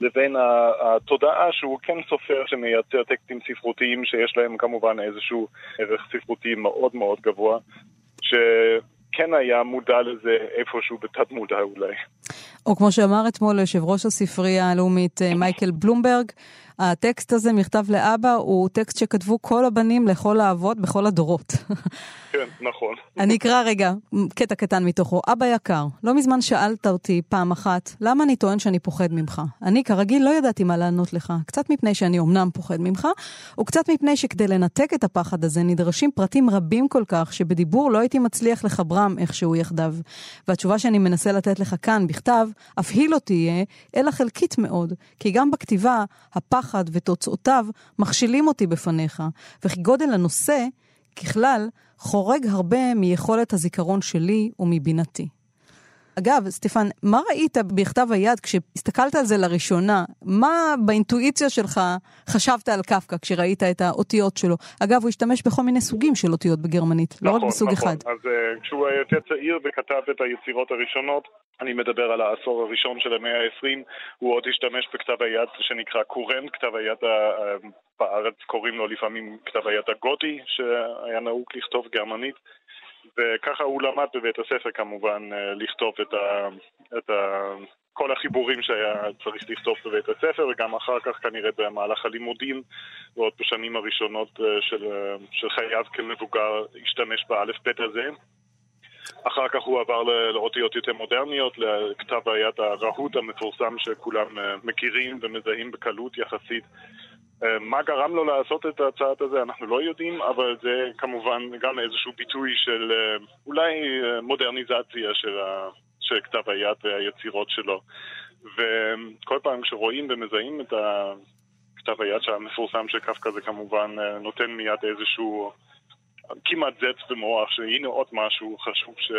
לבין התודעה שהוא כן סופר שמייצר טקסטים ספרותיים שיש להם כמובן איזשהו ערך ספרותי מאוד מאוד גבוה, שכן היה מודע לזה איפשהו בתת מודע אולי. או כמו שאמר אתמול יושב ראש הספרייה הלאומית מייקל בלומברג, הטקסט הזה, מכתב לאבא, הוא טקסט שכתבו כל הבנים לכל האבות בכל הדורות. כן, נכון. אני אקרא רגע קטע קטן מתוכו. אבא יקר, לא מזמן שאלת אותי פעם אחת, למה אני טוען שאני פוחד ממך? אני כרגיל לא ידעתי מה לענות לך, קצת מפני שאני אמנם פוחד ממך, וקצת מפני שכדי לנתק את הפחד הזה נדרשים פרטים רבים כל כך, שבדיבור לא הייתי מצליח לחברם איכשהו יחדיו. והתשובה שאני מנסה לתת לך כאן, בכתב, אף היא לא תהיה, אלא חלקית מאוד, כי גם בכתיבה, הפחד ותוצאותיו מכשילים אותי בפניך, וכי גודל הנושא, ככלל, חורג הרבה מיכולת הזיכרון שלי ומבינתי. אגב, סטפן, מה ראית בכתב היד כשהסתכלת על זה לראשונה? מה באינטואיציה שלך חשבת על קפקא כשראית את האותיות שלו? אגב, הוא השתמש בכל מיני סוגים של אותיות בגרמנית, נכון, לא רק בסוג נכון. אחד. אז uh, כשהוא היה יותר צעיר וכתב את היצירות הראשונות, אני מדבר על העשור הראשון של המאה ה-20, הוא עוד השתמש בכתב היד שנקרא קורנט, כתב היד ה... בארץ קוראים לו לפעמים כתב היד הגותי, שהיה נהוג לכתוב גרמנית. וככה הוא למד בבית הספר כמובן אה, לכתוב את, ה, את ה, כל החיבורים שהיה צריך לכתוב בבית הספר, וגם אחר כך כנראה במהלך הלימודים, ועוד בשנים הראשונות אה, של, אה, של חייו כמבוגר, השתמש באלף בית הזה. אחר כך הוא עבר לאותיות יותר מודרניות, לכתב היד הרהוט המפורסם שכולם מכירים ומזהים בקלות יחסית. אה, מה גרם לו לעשות את הצעד הזה אנחנו לא יודעים, אבל זה כמובן גם איזשהו ביטוי של אה, אולי אה, מודרניזציה של, ה, של כתב היד והיצירות שלו. וכל פעם כשרואים ומזהים את כתב היד המפורסם של קפקא זה כמובן נותן מיד איזשהו כמעט זץ במוח, שהנה עוד משהו חשוב ש...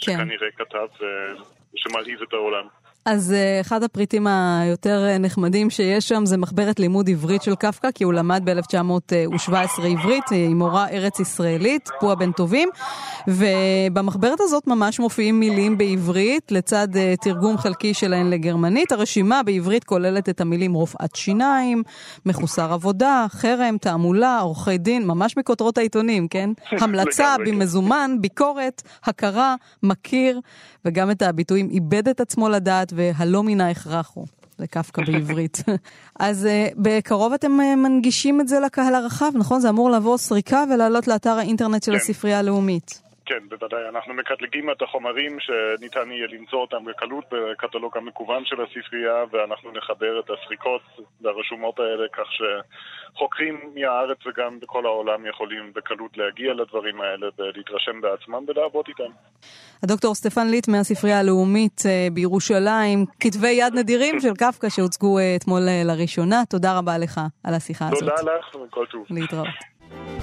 כן. שכנראה כתב ושמלהיב את העולם. אז uh, אחד הפריטים היותר uh, נחמדים שיש שם זה מחברת לימוד עברית של קפקא, כי הוא למד ב-1917 עברית עם מורה ארץ ישראלית, פועה בן טובים, ובמחברת הזאת ממש מופיעים מילים בעברית לצד uh, תרגום חלקי שלהן לגרמנית. הרשימה בעברית כוללת את המילים רופאת שיניים, מחוסר עבודה, חרם, תעמולה, עורכי דין, ממש מכותרות העיתונים, כן? המלצה במזומן, ביקורת, הכרה, מכיר, וגם את הביטויים איבד את עצמו לדעת והלא מן ההכרח הוא. זה קפקא בעברית. אז uh, בקרוב אתם uh, מנגישים את זה לקהל הרחב, נכון? זה אמור לעבור סריקה ולעלות לאתר האינטרנט של כן. הספרייה הלאומית. כן, בוודאי. אנחנו מקטלגים את החומרים שניתן יהיה למצוא אותם בקלות בקטלוג המקוון של הספרייה, ואנחנו נחבר את הסריקות והרשומות האלה כך שחוקרים מהארץ וגם בכל העולם יכולים בקלות להגיע לדברים האלה ולהתרשם בעצמם ולעבוד איתם. הדוקטור סטפן ליט מהספרייה הלאומית אה, בירושלים, כתבי יד נדירים של קפקא שהוצגו אה, אתמול אה, לראשונה. תודה רבה לך על השיחה תודה הזאת. תודה לך וכל טוב. להתראות.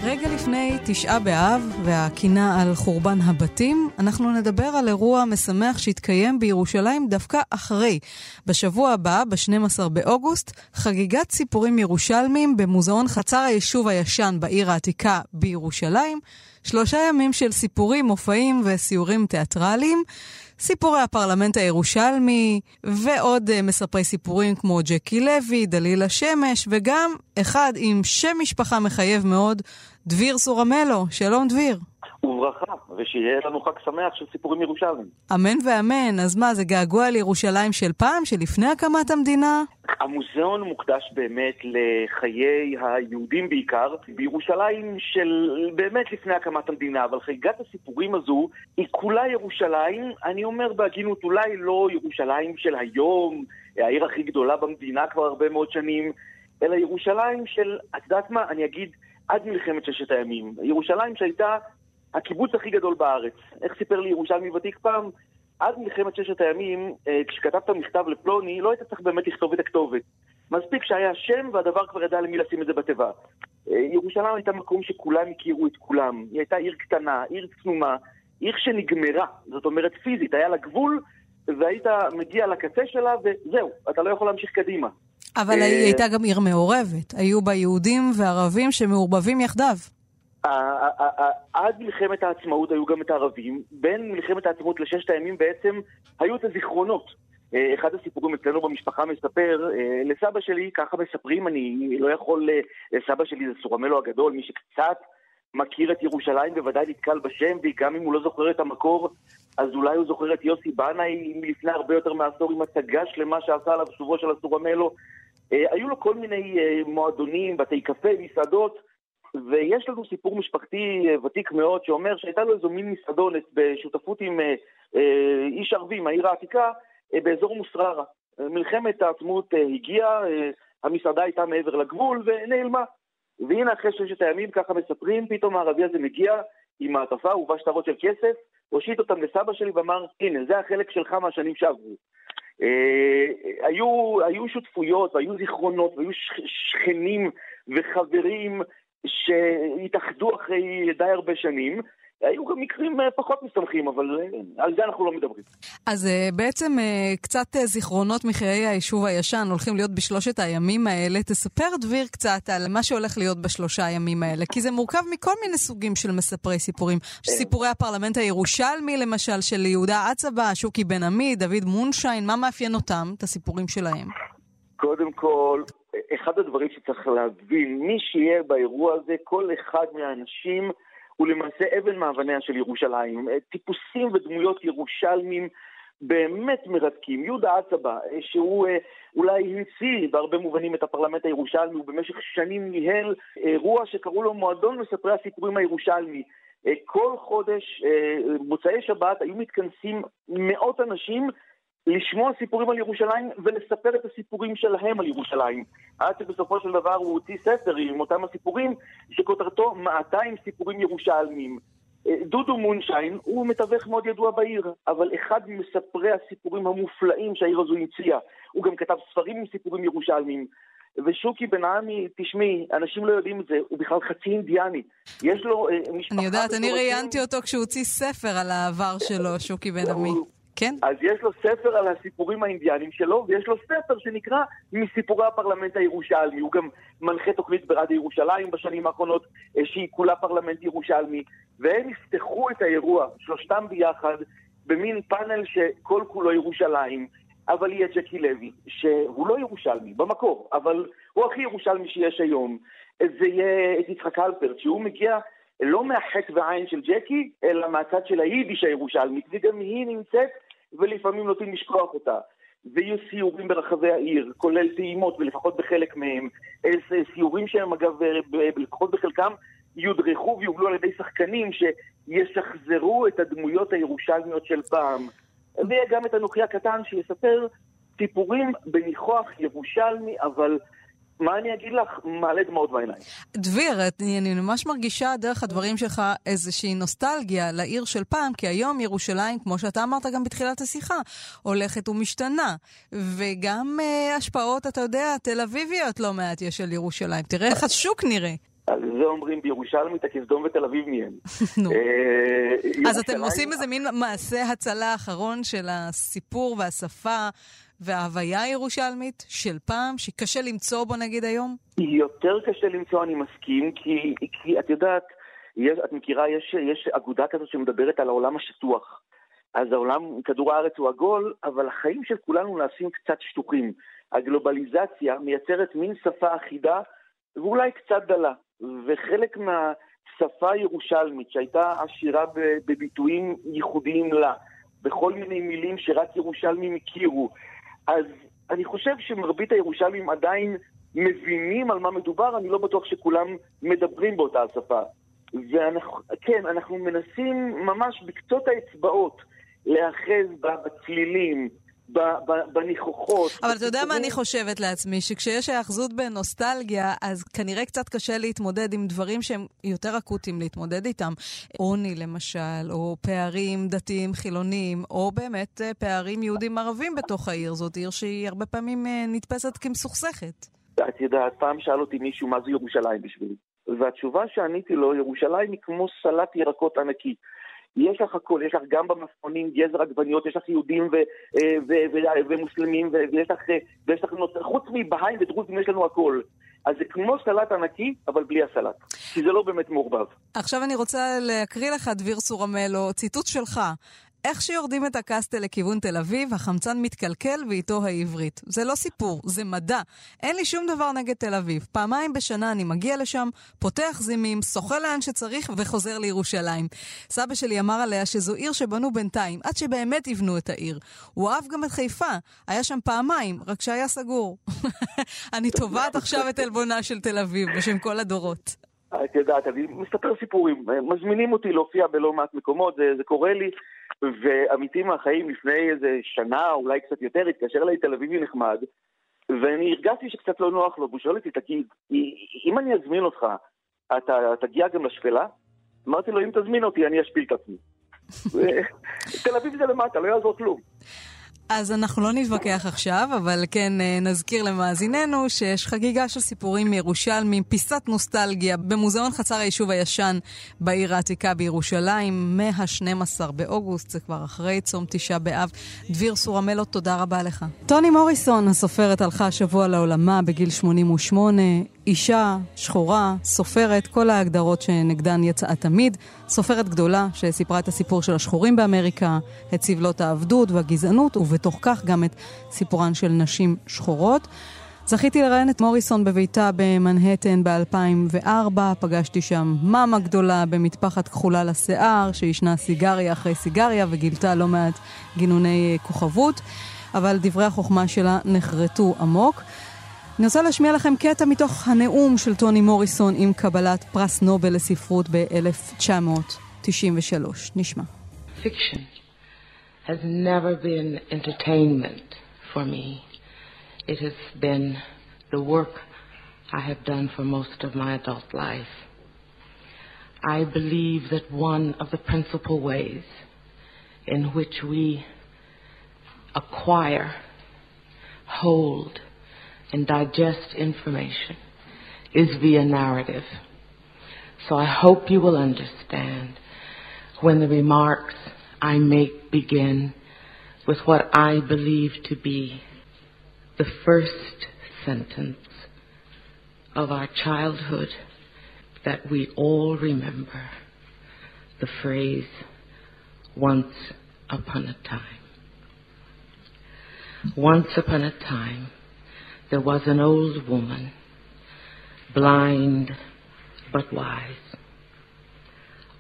רגע לפני תשעה באב והקינה על חורבן הבתים, אנחנו נדבר על אירוע משמח שהתקיים בירושלים דווקא אחרי. בשבוע הבא, ב-12 באוגוסט, חגיגת סיפורים ירושלמים במוזיאון חצר היישוב הישן בעיר העתיקה בירושלים. שלושה ימים של סיפורים, מופעים וסיורים תיאטרליים. סיפורי הפרלמנט הירושלמי, ועוד uh, מספרי סיפורים כמו ג'קי לוי, דלילה שמש, וגם אחד עם שם משפחה מחייב מאוד, דביר סורמלו. שלום דביר. וברכה, ושיהיה לנו חג שמח של סיפורים ירושלמים. אמן ואמן. אז מה, זה געגוע לירושלים של פעם, של לפני הקמת המדינה? המוזיאון מוקדש באמת לחיי היהודים בעיקר, בירושלים של באמת לפני הקמת המדינה, אבל חגיגת הסיפורים הזו היא כולה ירושלים, אני אומר בהגינות, אולי לא ירושלים של היום, העיר הכי גדולה במדינה כבר הרבה מאוד שנים, אלא ירושלים של, את יודעת מה, אני אגיד, עד מלחמת ששת הימים. ירושלים שהייתה הקיבוץ הכי גדול בארץ. איך סיפר לי ירושלמי ותיק פעם? עד מלחמת ששת הימים, אה, כשכתבת מכתב לפלוני, לא היית צריך באמת לכתוב את הכתובת. מספיק שהיה שם והדבר כבר ידע למי לשים את זה בתיבה. אה, ירושלים הייתה מקום שכולם הכירו את כולם. היא הייתה עיר קטנה, עיר צנומה, עיר שנגמרה, זאת אומרת פיזית, היה לה גבול, והיית מגיע לקצה שלה וזהו, אתה לא יכול להמשיך קדימה. אבל היא אה, הייתה גם עיר מעורבת. היו בה יהודים וערבים שמעורבבים יחדיו. עד מלחמת העצמאות היו גם את הערבים, בין מלחמת העצמאות לששת הימים בעצם היו את הזיכרונות. אה, אחד הסיפורים אצלנו במשפחה מספר, אה, לסבא שלי, ככה מספרים, אני לא יכול, סבא שלי זה סורמלו הגדול, מי שקצת מכיר את ירושלים, בוודאי נתקל בשם, וגם אם הוא לא זוכר את המקור, אז אולי הוא זוכר את יוסי בנאי מלפני הרבה יותר מעשור עם הצגה שלמה שעשה עליו שובו של הסורמלו. אה, היו לו כל מיני אה, מועדונים, בתי קפה, מסעדות, ויש לנו סיפור משפחתי אה, ותיק מאוד שאומר שהייתה לו איזו מין מסעדונת בשותפות עם איש ערבי מהעיר העתיקה באזור מוסררה. מלחמת העצמאות הגיעה, המסעדה הייתה מעבר לגבול ונעלמה. והנה אחרי ששת הימים, ככה מספרים, פתאום הערבי הזה מגיע עם מעטפה, הובא שטרות של כסף, הושיט אותם לסבא שלי ואמר, הנה, זה החלק שלך מהשנים שעברו. אה, היו שותפויות והיו זיכרונות והיו שכנים וחברים שהתאחדו אחרי די הרבה שנים. היו גם מקרים אה, פחות משמחים, אבל אה, על זה אנחנו לא מדברים. אז בעצם קצת זיכרונות מחיי היישוב הישן הולכים להיות בשלושת הימים האלה. תספר, דביר, קצת על מה שהולך להיות בשלושה הימים האלה, כי זה מורכב מכל מיני סוגים של מספרי סיפורים. סיפורי הפרלמנט הירושלמי, למשל, של יהודה עצבה, שוקי בן עמי, דוד מונשיין, מה מאפיין אותם, את הסיפורים שלהם? קודם כל, אחד הדברים שצריך להבין, מי שיהיה באירוע הזה, כל אחד מהאנשים הוא למעשה אבן מאבניה של ירושלים. טיפוסים ודמויות ירושלמים באמת מרתקים. יהודה עצבה, שהוא אה, אולי המציא בהרבה מובנים את הפרלמנט הירושלמי, הוא במשך שנים ניהל אירוע שקראו לו מועדון מספרי הסיפורים הירושלמי. אה, כל חודש, אה, מוצאי שבת, היו מתכנסים מאות אנשים לשמוע סיפורים על ירושלים ולספר את הסיפורים שלהם על ירושלים. עד שבסופו של דבר הוא הוציא ספר עם אותם הסיפורים, שכותרתו 200 סיפורים ירושלמיים. אה, דודו מונשיין הוא מתווך מאוד ידוע בעיר, אבל אחד ממספרי הסיפורים המופלאים שהעיר הזו המציאה. הוא גם כתב ספרים עם סיפורים ירושלמיים. ושוקי בן עמי, תשמעי, אנשים לא יודעים את זה, הוא בכלל חצי אינדיאני. יש לו אה, משפחה... אני יודעת, אני ראיינתי אותו כשהוא הוציא ספר על העבר שלו, שוקי בן עמי. כן. אז יש לו ספר על הסיפורים האינדיאנים שלו, ויש לו ספר שנקרא מסיפורי הפרלמנט הירושלמי. הוא גם מנחה תוכנית ברדיו ירושלים בשנים האחרונות, אה, שהיא כולה פרלמנט ירושלמי. והם יפתחו את האירוע, שלושתם ביחד, במין פאנל שכל כולו ירושלים. אבל יהיה ג'קי לוי, שהוא לא ירושלמי, במקור, אבל הוא הכי ירושלמי שיש היום. זה יהיה את יצחק אלפרט, שהוא מגיע לא מהחטא והעין של ג'קי, אלא מהצד של היידיש הירושלמית, וגם היא נמצאת, ולפעמים נוטים לשכוח אותה. ויהיו סיורים ברחבי העיר, כולל טעימות, ולפחות בחלק מהם. סיורים שהם אגב, לפחות בחלקם, יודרכו ויובלו על ידי שחקנים שישחזרו את הדמויות הירושלמיות של פעם. ויהיה גם את אנוכי הקטן שיספר סיפורים בניחוח ירושלמי, אבל מה אני אגיד לך? מעלה דמעות בעיניים. דביר, אני, אני ממש מרגישה דרך הדברים שלך איזושהי נוסטלגיה לעיר של פעם, כי היום ירושלים, כמו שאתה אמרת גם בתחילת השיחה, הולכת ומשתנה. וגם אה, השפעות, אתה יודע, תל אביביות לא מעט יש על ירושלים. תראה איך השוק נראה. על זה אומרים בירושלמית, הכסדום ותל אביב. נו. אה, אז אתם עושים איזה מין מעשה הצלה אחרון של הסיפור והשפה וההוויה הירושלמית של פעם, שקשה למצוא בו נגיד היום? יותר קשה למצוא, אני מסכים, כי, כי את יודעת, יש, את מכירה, יש, יש אגודה כזאת שמדברת על העולם השטוח. אז העולם, כדור הארץ הוא עגול, אבל החיים של כולנו נעשים קצת שטוחים. הגלובליזציה מייצרת מין שפה אחידה ואולי קצת דלה. וחלק מהשפה הירושלמית שהייתה עשירה בביטויים ייחודיים לה, בכל מיני מילים שרק ירושלמים הכירו, אז אני חושב שמרבית הירושלמים עדיין מבינים על מה מדובר, אני לא בטוח שכולם מדברים באותה השפה. וכן, אנחנו מנסים ממש בקצות האצבעות להיאחז בצלילים, בניחוחות. אבל אתה יודע מה אני חושבת לעצמי? שכשיש היאחזות בנוסטלגיה, אז כנראה קצת קשה להתמודד עם דברים שהם יותר אקוטיים להתמודד איתם. עוני למשל, או פערים דתיים חילוניים, או באמת אה, פערים יהודים ערבים בתוך העיר. זאת עיר שהיא הרבה פעמים אה, נתפסת כמסוכסכת. את יודעת, פעם שאל אותי מישהו מה זה ירושלים בשבילי. והתשובה שעניתי לו, ירושלים היא כמו סלט ירקות ענקי. יש לך הכל, יש לך גם במספונים גזר עגבניות, יש לך יהודים ו, אה, ו, ו, ומוסלמים, ויש לך, אה, ויש לך, חוץ מבהיים ודרוזים יש לנו הכל. אז זה כמו סלט ענקי, אבל בלי הסלט. כי זה לא באמת מעורבב. עכשיו אני רוצה להקריא לך, דביר סורמלו, ציטוט שלך. איך שיורדים את הקסטל לכיוון תל אביב, החמצן מתקלקל ואיתו העברית. זה לא סיפור, זה מדע. אין לי שום דבר נגד תל אביב. פעמיים בשנה אני מגיע לשם, פותח זימים, שוחה לאן שצריך וחוזר לירושלים. סבא שלי אמר עליה שזו עיר שבנו בינתיים, עד שבאמת יבנו את העיר. הוא אהב גם את חיפה, היה שם פעמיים, רק שהיה סגור. אני תובעת עכשיו את עלבונה של תל אביב בשם כל הדורות. את יודעת, אני מספר סיפורים, מזמינים אותי להופיע בלא מעט מקומות, זה, זה קורה לי, ועמיתי מהחיים לפני איזה שנה, אולי קצת יותר, התקשר אליי תל אביבי נחמד, ואני הרגשתי שקצת לא נוח לו, והוא שואל אותי, תגיד, אם אני אזמין אותך, אתה תגיע גם לשפלה? אמרתי לו, אם תזמין אותי, אני אשפיל את עצמי. תל אביב זה למטה, לא יעזור כלום. אז אנחנו לא נתווכח עכשיו, אבל כן אה, נזכיר למאזיננו שיש חגיגה של סיפורים מירושלמים, פיסת נוסטלגיה במוזיאון חצר היישוב הישן בעיר העתיקה בירושלים, מה-12 באוגוסט, זה כבר אחרי צום תשעה באב. דביר סורמלו, תודה רבה לך. טוני מוריסון, הסופרת, הלכה השבוע לעולמה בגיל 88. אישה, שחורה, סופרת, כל ההגדרות שנגדן יצאה תמיד. סופרת גדולה שסיפרה את הסיפור של השחורים באמריקה, את סבלות העבדות והגזענות, ובתוך כך גם את סיפורן של נשים שחורות. זכיתי לראיין את מוריסון בביתה במנהטן ב-2004, פגשתי שם מאמה גדולה במטפחת כחולה לשיער, שישנה סיגריה אחרי סיגריה וגילתה לא מעט גינוני כוכבות, אבל דברי החוכמה שלה נחרטו עמוק. אני רוצה להשמיע לכם קטע מתוך הנאום של טוני מוריסון עם קבלת פרס נובל לספרות ב-1993. נשמע. Fiction has never been entertainment for me. It has been the work I have done for most of my adult life. I believe that one of the principal ways in which we acquire, hold, and digest information is via narrative. So I hope you will understand when the remarks I make begin with what I believe to be the first sentence of our childhood that we all remember the phrase, once upon a time. Once upon a time, there was an old woman, blind but wise.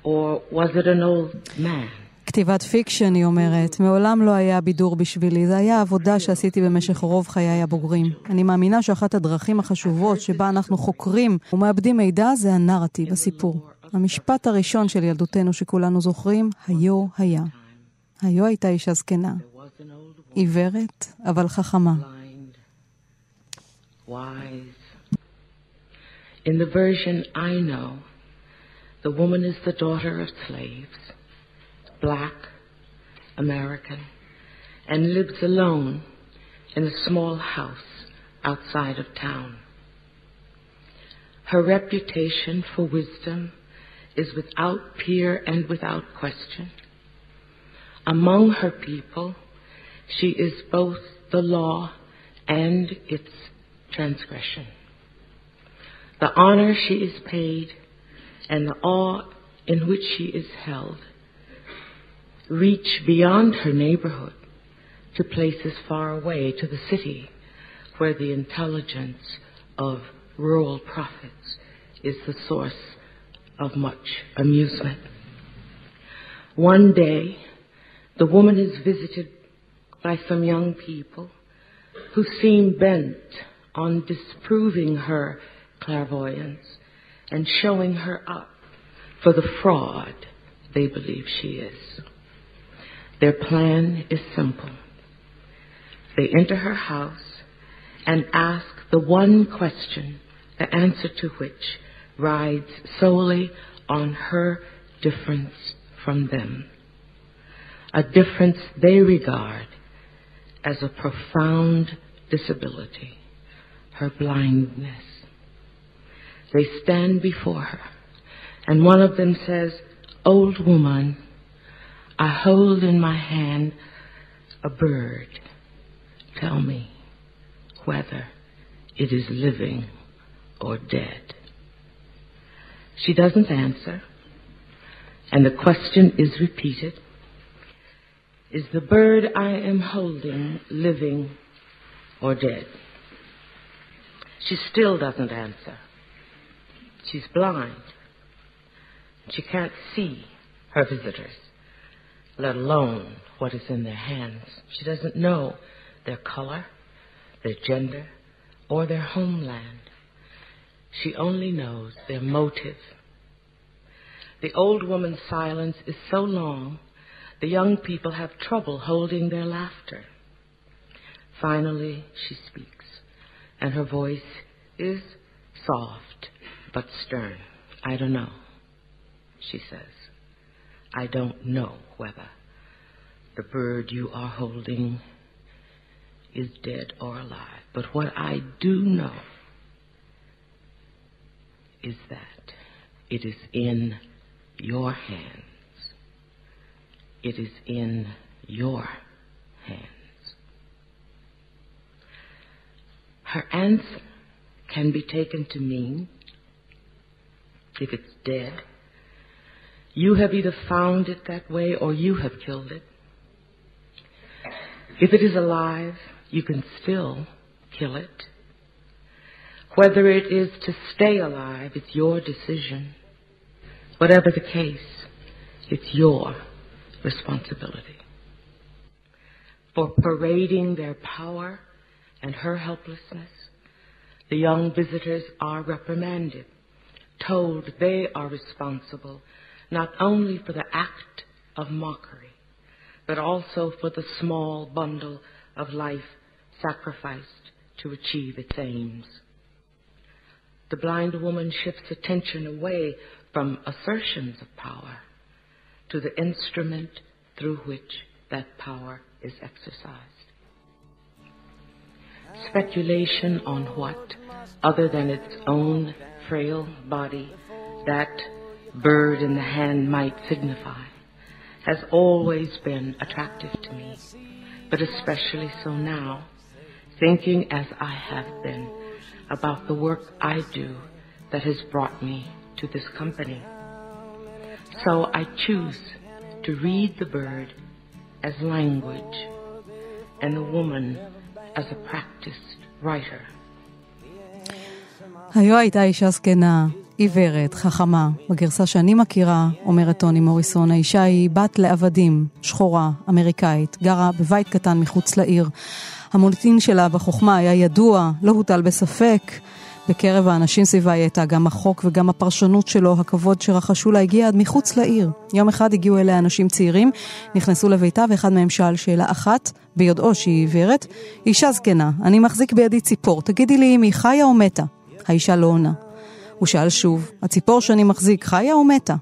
Or was it an old man? כתיבת fiction, היא אומרת, מעולם לא היה בידור בשבילי, זה היה עבודה שעשיתי במשך רוב חיי הבוגרים. אני מאמינה שאחת הדרכים החשובות שבה אנחנו חוקרים ומעבדים מידע זה הנרטיב, הסיפור. המשפט הראשון של ילדותנו שכולנו זוכרים, היו היה. היו הייתה אישה זקנה, עיוורת, אבל חכמה. Wise. In the version I know, the woman is the daughter of slaves, black, American, and lives alone in a small house outside of town. Her reputation for wisdom is without peer and without question. Among her people, she is both the law and its transgression. The honor she is paid and the awe in which she is held reach beyond her neighborhood to places far away, to the city, where the intelligence of rural prophets is the source of much amusement. One day, the woman is visited by some young people who seem bent on disproving her clairvoyance and showing her up for the fraud they believe she is. Their plan is simple. They enter her house and ask the one question, the answer to which rides solely on her difference from them. A difference they regard as a profound disability her blindness. They stand before her, and one of them says, Old woman, I hold in my hand a bird. Tell me whether it is living or dead. She doesn't answer, and the question is repeated. Is the bird I am holding living or dead? She still doesn't answer. She's blind. She can't see her visitors, let alone what is in their hands. She doesn't know their color, their gender, or their homeland. She only knows their motive. The old woman's silence is so long, the young people have trouble holding their laughter. Finally, she speaks, and her voice is soft but stern. I don't know, she says. I don't know whether the bird you are holding is dead or alive. But what I do know is that it is in your hands. It is in your hands. Her answer can be taken to mean, if it's dead, you have either found it that way or you have killed it. If it is alive, you can still kill it. Whether it is to stay alive, it's your decision. Whatever the case, it's your responsibility. For parading their power and her helplessness, the young visitors are reprimanded, told they are responsible not only for the act of mockery, but also for the small bundle of life sacrificed to achieve its aims. The blind woman shifts attention away from assertions of power to the instrument through which that power is exercised. Speculation on what, other than its own frail body, that bird in the hand might signify, has always been attractive to me, but especially so now, thinking as I have been about the work I do that has brought me to this company. So I choose to read the bird as language and the woman as a practiced writer. היו הייתה אישה זקנה, עיוורת, חכמה. בגרסה שאני מכירה, אומרת טוני מוריסון, האישה היא בת לעבדים, שחורה, אמריקאית, גרה בבית קטן מחוץ לעיר. המוניטין שלה בחוכמה היה ידוע, לא הוטל בספק. בקרב האנשים סביבה היא הייתה גם החוק וגם הפרשנות שלו, הכבוד שרחשו לה הגיע עד מחוץ לעיר. יום אחד הגיעו אליה אנשים צעירים, נכנסו לביתה ואחד מהם שאל שאלה אחת, ביודעו שהיא עיוורת, אישה זקנה, אני מחזיק בידי ציפור, תגידי לי אם היא חיה או מתה. האישה לא עונה. הוא שאל שוב, הציפור שאני מחזיק חיה או מתה?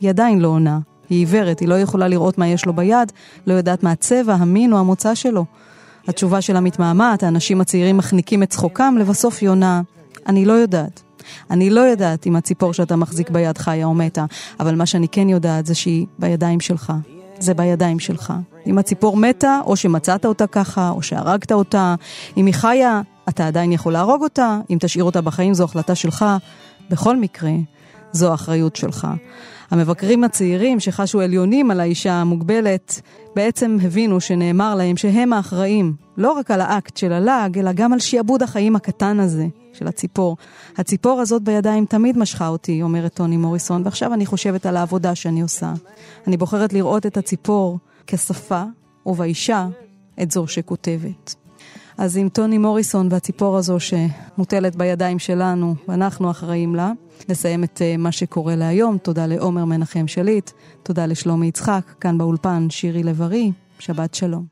היא עדיין לא עונה. היא עיוורת, היא לא יכולה לראות מה יש לו ביד, לא יודעת מה הצבע, המין או המוצא שלו. התשובה שלה מתמהמהת, האנשים הצעירים מחניקים את צחוקם, לבסוף היא עונה, אני לא יודעת. אני לא יודעת אם הציפור שאתה מחזיק ביד חיה או מתה, אבל מה שאני כן יודעת זה שהיא בידיים שלך. זה בידיים שלך. אם הציפור מתה, או שמצאת אותה ככה, או שהרגת אותה, אם היא חיה, אתה עדיין יכול להרוג אותה, אם תשאיר אותה בחיים זו החלטה שלך. בכל מקרה, זו האחריות שלך. המבקרים הצעירים שחשו עליונים על האישה המוגבלת, בעצם הבינו שנאמר להם שהם האחראים, לא רק על האקט של הלעג, אלא גם על שיעבוד החיים הקטן הזה של הציפור. הציפור הזאת בידיים תמיד משכה אותי, אומרת טוני מוריסון, ועכשיו אני חושבת על העבודה שאני עושה. אני בוחרת לראות את הציפור כשפה, ובאישה את זו שכותבת. אז עם טוני מוריסון והציפור הזו שמוטלת בידיים שלנו, ואנחנו אחראים לה, נסיים את uh, מה שקורה להיום. תודה לעומר מנחם שליט, תודה לשלומי יצחק, כאן באולפן שירי לב-ארי, שבת שלום.